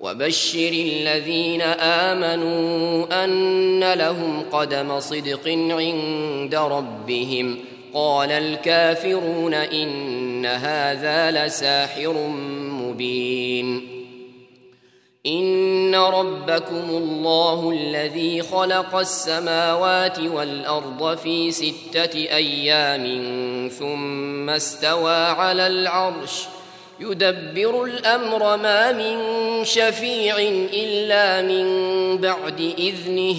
وبشر الذين آمنوا أن لهم قدم صدق عند ربهم. قال الكافرون إن هذا لساحر مبين. إن ربكم الله الذي خلق السماوات والأرض في ستة أيام ثم استوى على العرش ۖ يدبر الأمر ما من شفيع إلا من بعد إذنه.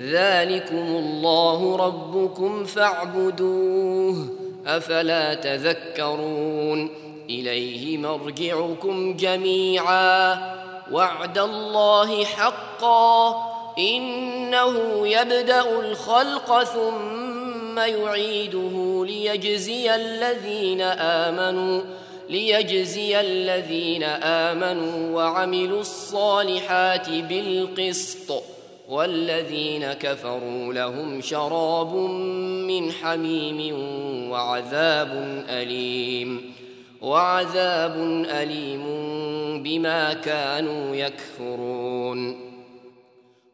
ذلكم الله ربكم فاعبدوه. أفلا تذكرون؟ إليه مرجعكم جميعا. وعد الله حقا. إنه يبدأ الخلق ثم يعيده ليجزي الذين آمنوا. ليجزي الذين آمنوا وعملوا الصالحات بالقسط والذين كفروا لهم شراب من حميم وعذاب أليم وعذاب أليم بما كانوا يكفرون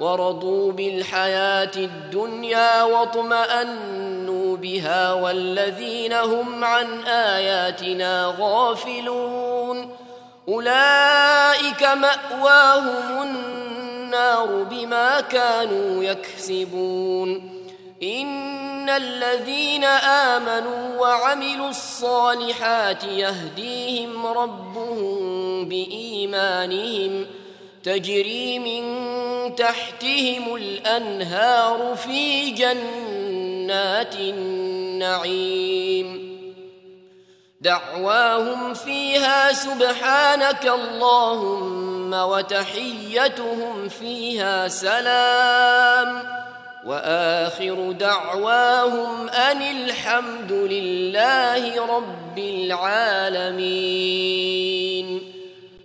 ورضوا بالحياة الدنيا واطمأنوا بها والذين هم عن آياتنا غافلون. أولئك مأواهم النار بما كانوا يكسبون. إن الذين آمنوا وعملوا الصالحات يهديهم ربهم بإيمانهم. تجري من تحتهم الأنهار في جنات النعيم. دعواهم فيها سبحانك اللهم وتحيتهم فيها سلام. وآخر دعواهم أن الحمد لله رب العالمين.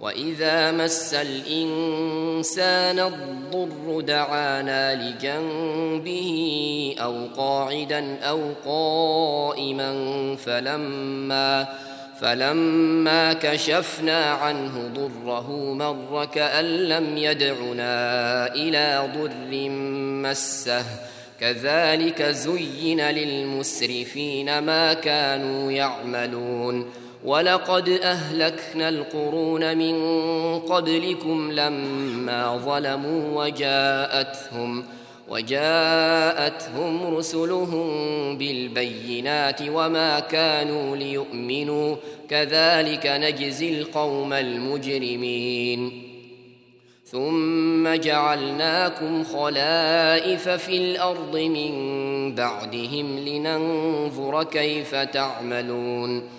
واذا مس الانسان الضر دعانا لجنبه أو قاعدا أو قائما فلما فلما كشفنا عنه ضره مر كان لم يدعنا إلى ضر مسه. كذلك زين للمسرفين ما كانوا يعملون. ولقد أهلكنا القرون من قبلكم لما ظلموا وجاءتهم وجاءتهم رسلهم بالبينات وما كانوا ليؤمنوا كذلك نجزي القوم المجرمين. ثم جعلناكم خلائف في الأرض من بعدهم لننظر كيف تعملون.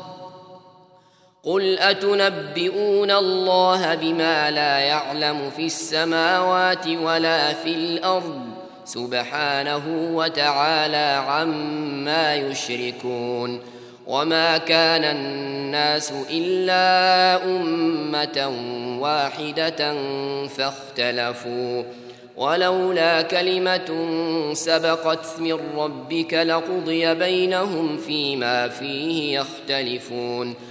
قل اتنبئون الله بما لا يعلم في السماوات ولا في الأرض سبحانه وتعالى عما يشركون وما كان الناس الا امه واحدة فاختلفوا ولولا كلمه سبقت من ربك لقضي بينهم فيما فيه يختلفون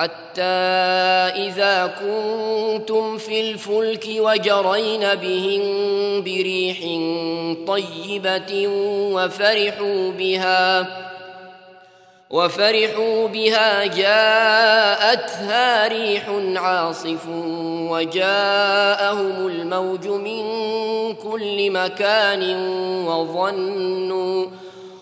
حتى إذا كنتم في الفلك وجرين بهم بريح طيبة وفرحوا بها وفرحوا بها جاءتها ريح عاصف وجاءهم الموج من كل مكان وظنوا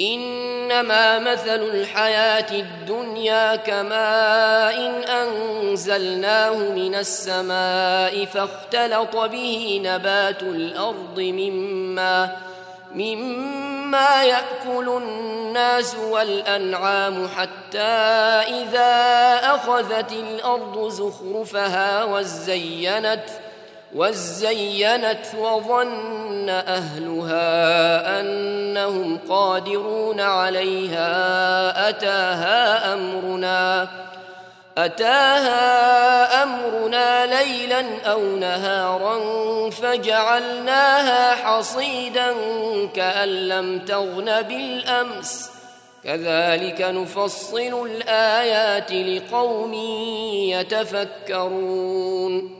إنما مثل الحياة الدنيا كماء إن أنزلناه من السماء فاختلط به نبات الأرض مما مما يأكل الناس والأنعام حتى إذا أخذت الأرض زخرفها وزينت وزينت وظن أهلها إنهم قادرون عليها أتاها أمرنا أتاها أمرنا ليلا أو نهارا فجعلناها حصيدا كأن لم تغن بالأمس. كذلك نفصل الآيات لقوم يتفكرون.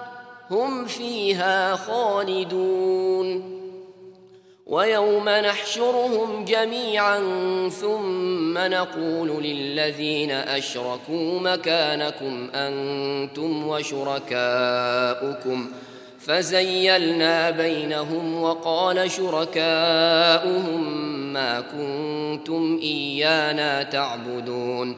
هم فيها خالدون. ويوم نحشرهم جميعا ثم نقول للذين أشركوا مكانكم أنتم وشركاؤكم. فزيلنا بينهم وقال شركاؤهم ما كنتم إيانا تعبدون.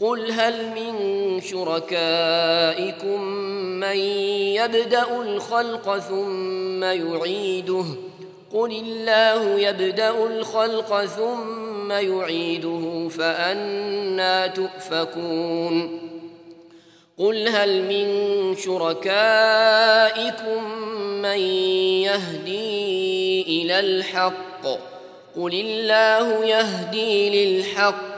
قل هل من شركائكم من يبدا الخلق ثم يعيده؟ قل الله يبدا الخلق ثم يعيده فانا تؤفكون. قل هل من شركائكم من يهدي إلى الحق؟ قل الله يهدي للحق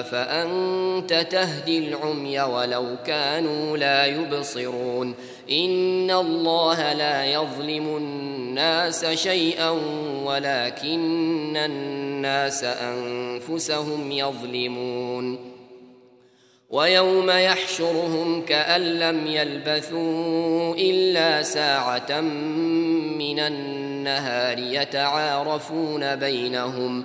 أفأنت تهدي العمي ولو كانوا لا يبصرون؟ إن الله لا يظلم الناس شيئا ولكن الناس أنفسهم يظلمون. ويوم يحشرهم كأن لم يلبثوا إلا ساعة من النهار يتعارفون بينهم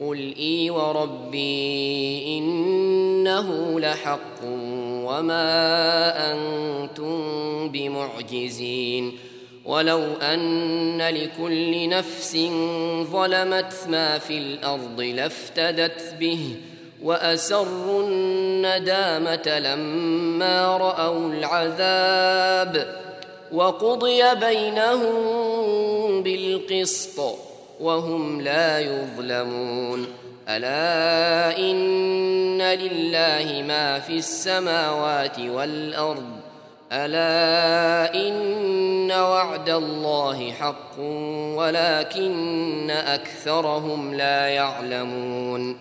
قل إي وربي إنه لحق وما أنتم بمعجزين ولو أن لكل نفس ظلمت ما في الأرض لافتدت به وأسروا الندامة لما رأوا العذاب وقضي بينهم بالقسط وهم لا يظلمون. ألا إن لله ما في السماوات والأرض. ألا إن وعد الله حق ولكن أكثرهم لا يعلمون.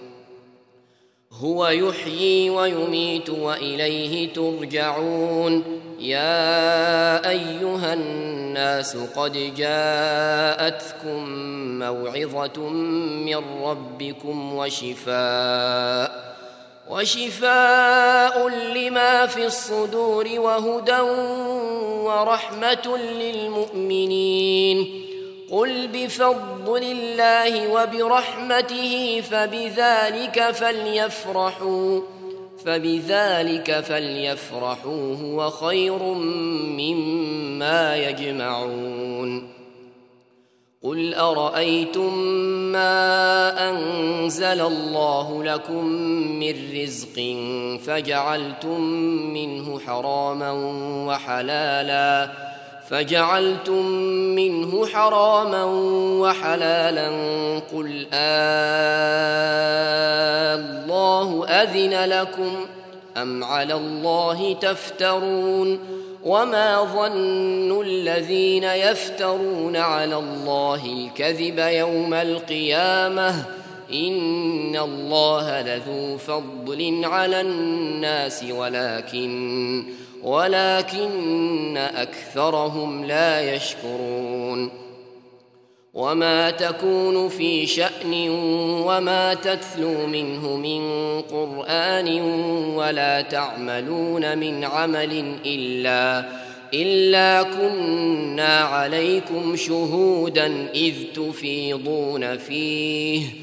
هو يحيي ويميت وإليه ترجعون. يا أيها الناس قد جاءتكم موعظة من ربكم وشفاء وشفاء لما في الصدور وهدى ورحمة للمؤمنين. قل بفضل الله وبرحمته فبذلك فليفرحوا. فبذلك فليفرحوا هو خير مما يجمعون. قل أرأيتم ما أنزل الله لكم من رزق فجعلتم منه حراما وحلالا فجعلتم منه حراما وحلالا قل آه آلله أذن لكم أم على الله تفترون وما ظن الذين يفترون على الله الكذب يوم القيامة إن الله لذو فضل على الناس ولكن ولكن أكثرهم لا يشكرون. وما تكون في شأن وما تتلو منه من قرآن ولا تعملون من عمل إلا إلا كنا عليكم شهودا إذ تفيضون فيه.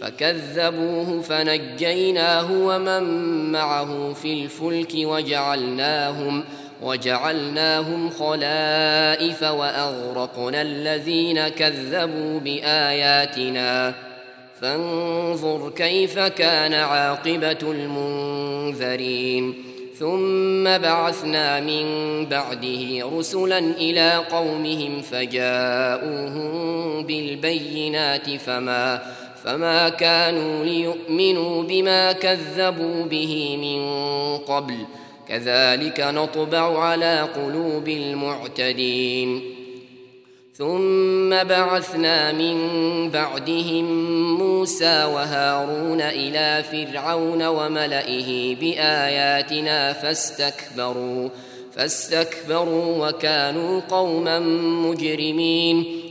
فكذبوه فنجيناه ومن معه في الفلك وجعلناهم وجعلناهم خلائف وأغرقنا الذين كذبوا بآياتنا. فانظر كيف كان عاقبة المنذرين. ثم بعثنا من بعده رسلا إلى قومهم فجاءوهم بالبينات فما فما كانوا ليؤمنوا بما كذبوا به من قبل كذلك نطبع على قلوب المعتدين ثم بعثنا من بعدهم موسى وهارون إلى فرعون وملئه باياتنا فاستكبروا فاستكبروا وكانوا قوما مجرمين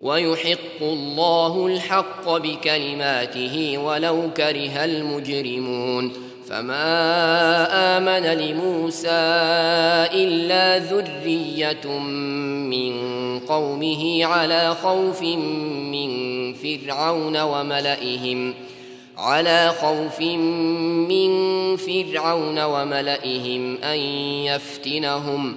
ويحق الله الحق بكلماته ولو كره المجرمون. فما آمن لموسى إلا ذرية من قومه على خوف من فرعون وملئهم ۖ. على خوف من فرعون وملئهم أن يفتنهم.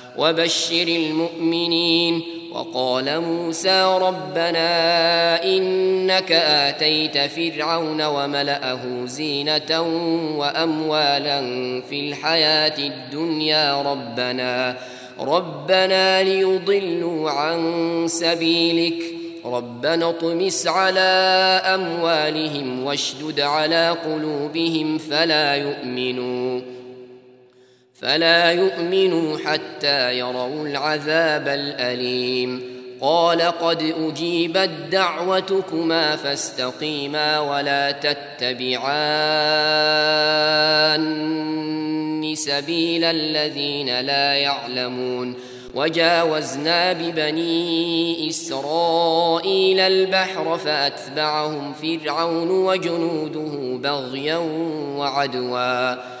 وبشر المؤمنين وقال موسى ربنا إنك آتيت فرعون وملأه زينة وأموالا في الحياة الدنيا ربنا ربنا ليضلوا عن سبيلك ربنا اطمس على أموالهم واشدد على قلوبهم فلا يؤمنون فلا يؤمنوا حتى يروا العذاب الأليم. قال قد أجيبت دعوتكما فاستقيما ولا تتبعان سبيل الذين لا يعلمون. وجاوزنا ببني إسرائيل البحر فأتبعهم فرعون وجنوده بغيا وعدوا.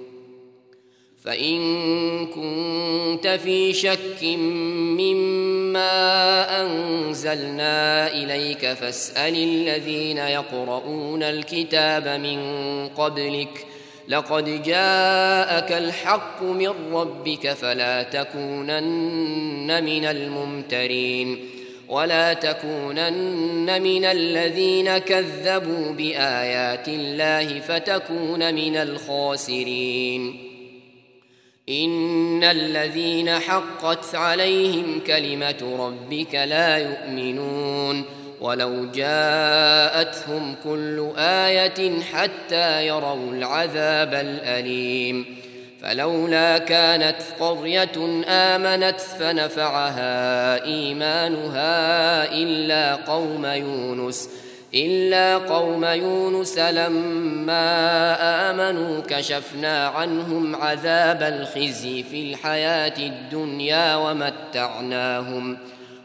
فإن كنت في شك مما أنزلنا إليك فاسأل الذين يقرؤون الكتاب من قبلك لقد جاءك الحق من ربك فلا تكونن من الممترين ولا تكونن من الذين كذبوا بآيات الله فتكون من الخاسرين ان الذين حقت عليهم كلمه ربك لا يؤمنون ولو جاءتهم كل إيه حتى يروا العذاب الاليم فلولا كانت قريه امنت فنفعها ايمانها الا قوم يونس إلا قوم يونس لما آمنوا كشفنا عنهم عذاب الخزي في الحياة الدنيا ومتعناهم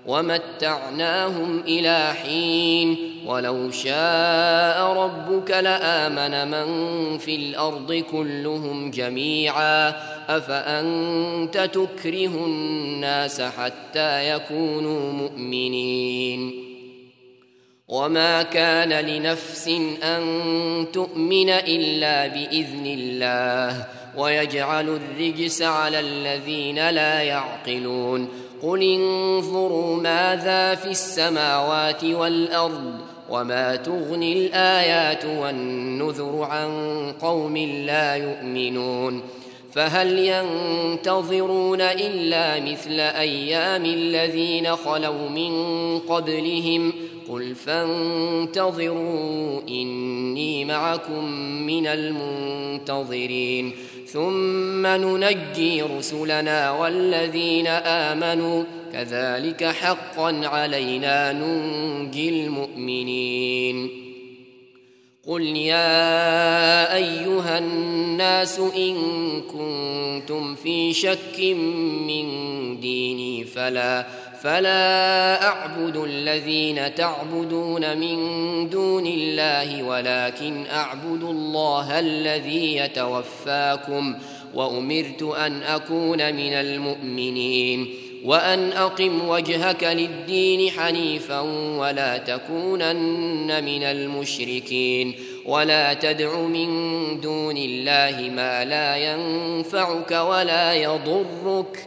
ومتعناهم إلى حين. ولو شاء ربك لآمن من في الأرض كلهم جميعا. أفأنت تكره الناس حتى يكونوا مؤمنين؟ وما كان لنفس ان تؤمن الا باذن الله ويجعل الرجس على الذين لا يعقلون قل انظروا ماذا في السماوات والارض وما تغني الايات والنذر عن قوم لا يؤمنون فهل ينتظرون الا مثل أيام الذين خلوا من قبلهم قل فانتظروا إني معكم من المنتظرين. ثم ننجي رسلنا والذين آمنوا كذلك حقا علينا ننجي المؤمنين. قل يا أيها الناس إن كنتم في شك من ديني فلا فلا أعبد الذين تعبدون من دون الله ولكن أعبد الله الذي يتوفاكم وأمرت أن أكون من المؤمنين وأن أقم وجهك للدين حنيفا ولا تكونن من المشركين ولا تدع من دون الله ما لا ينفعك ولا يضرك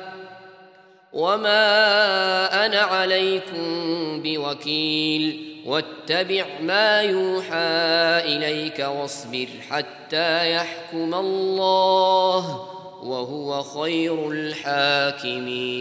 وما أنا عليكم بوكيل واتبع ما يوحى اليك واصبر حتى يحكم الله وهو خير الحاكمين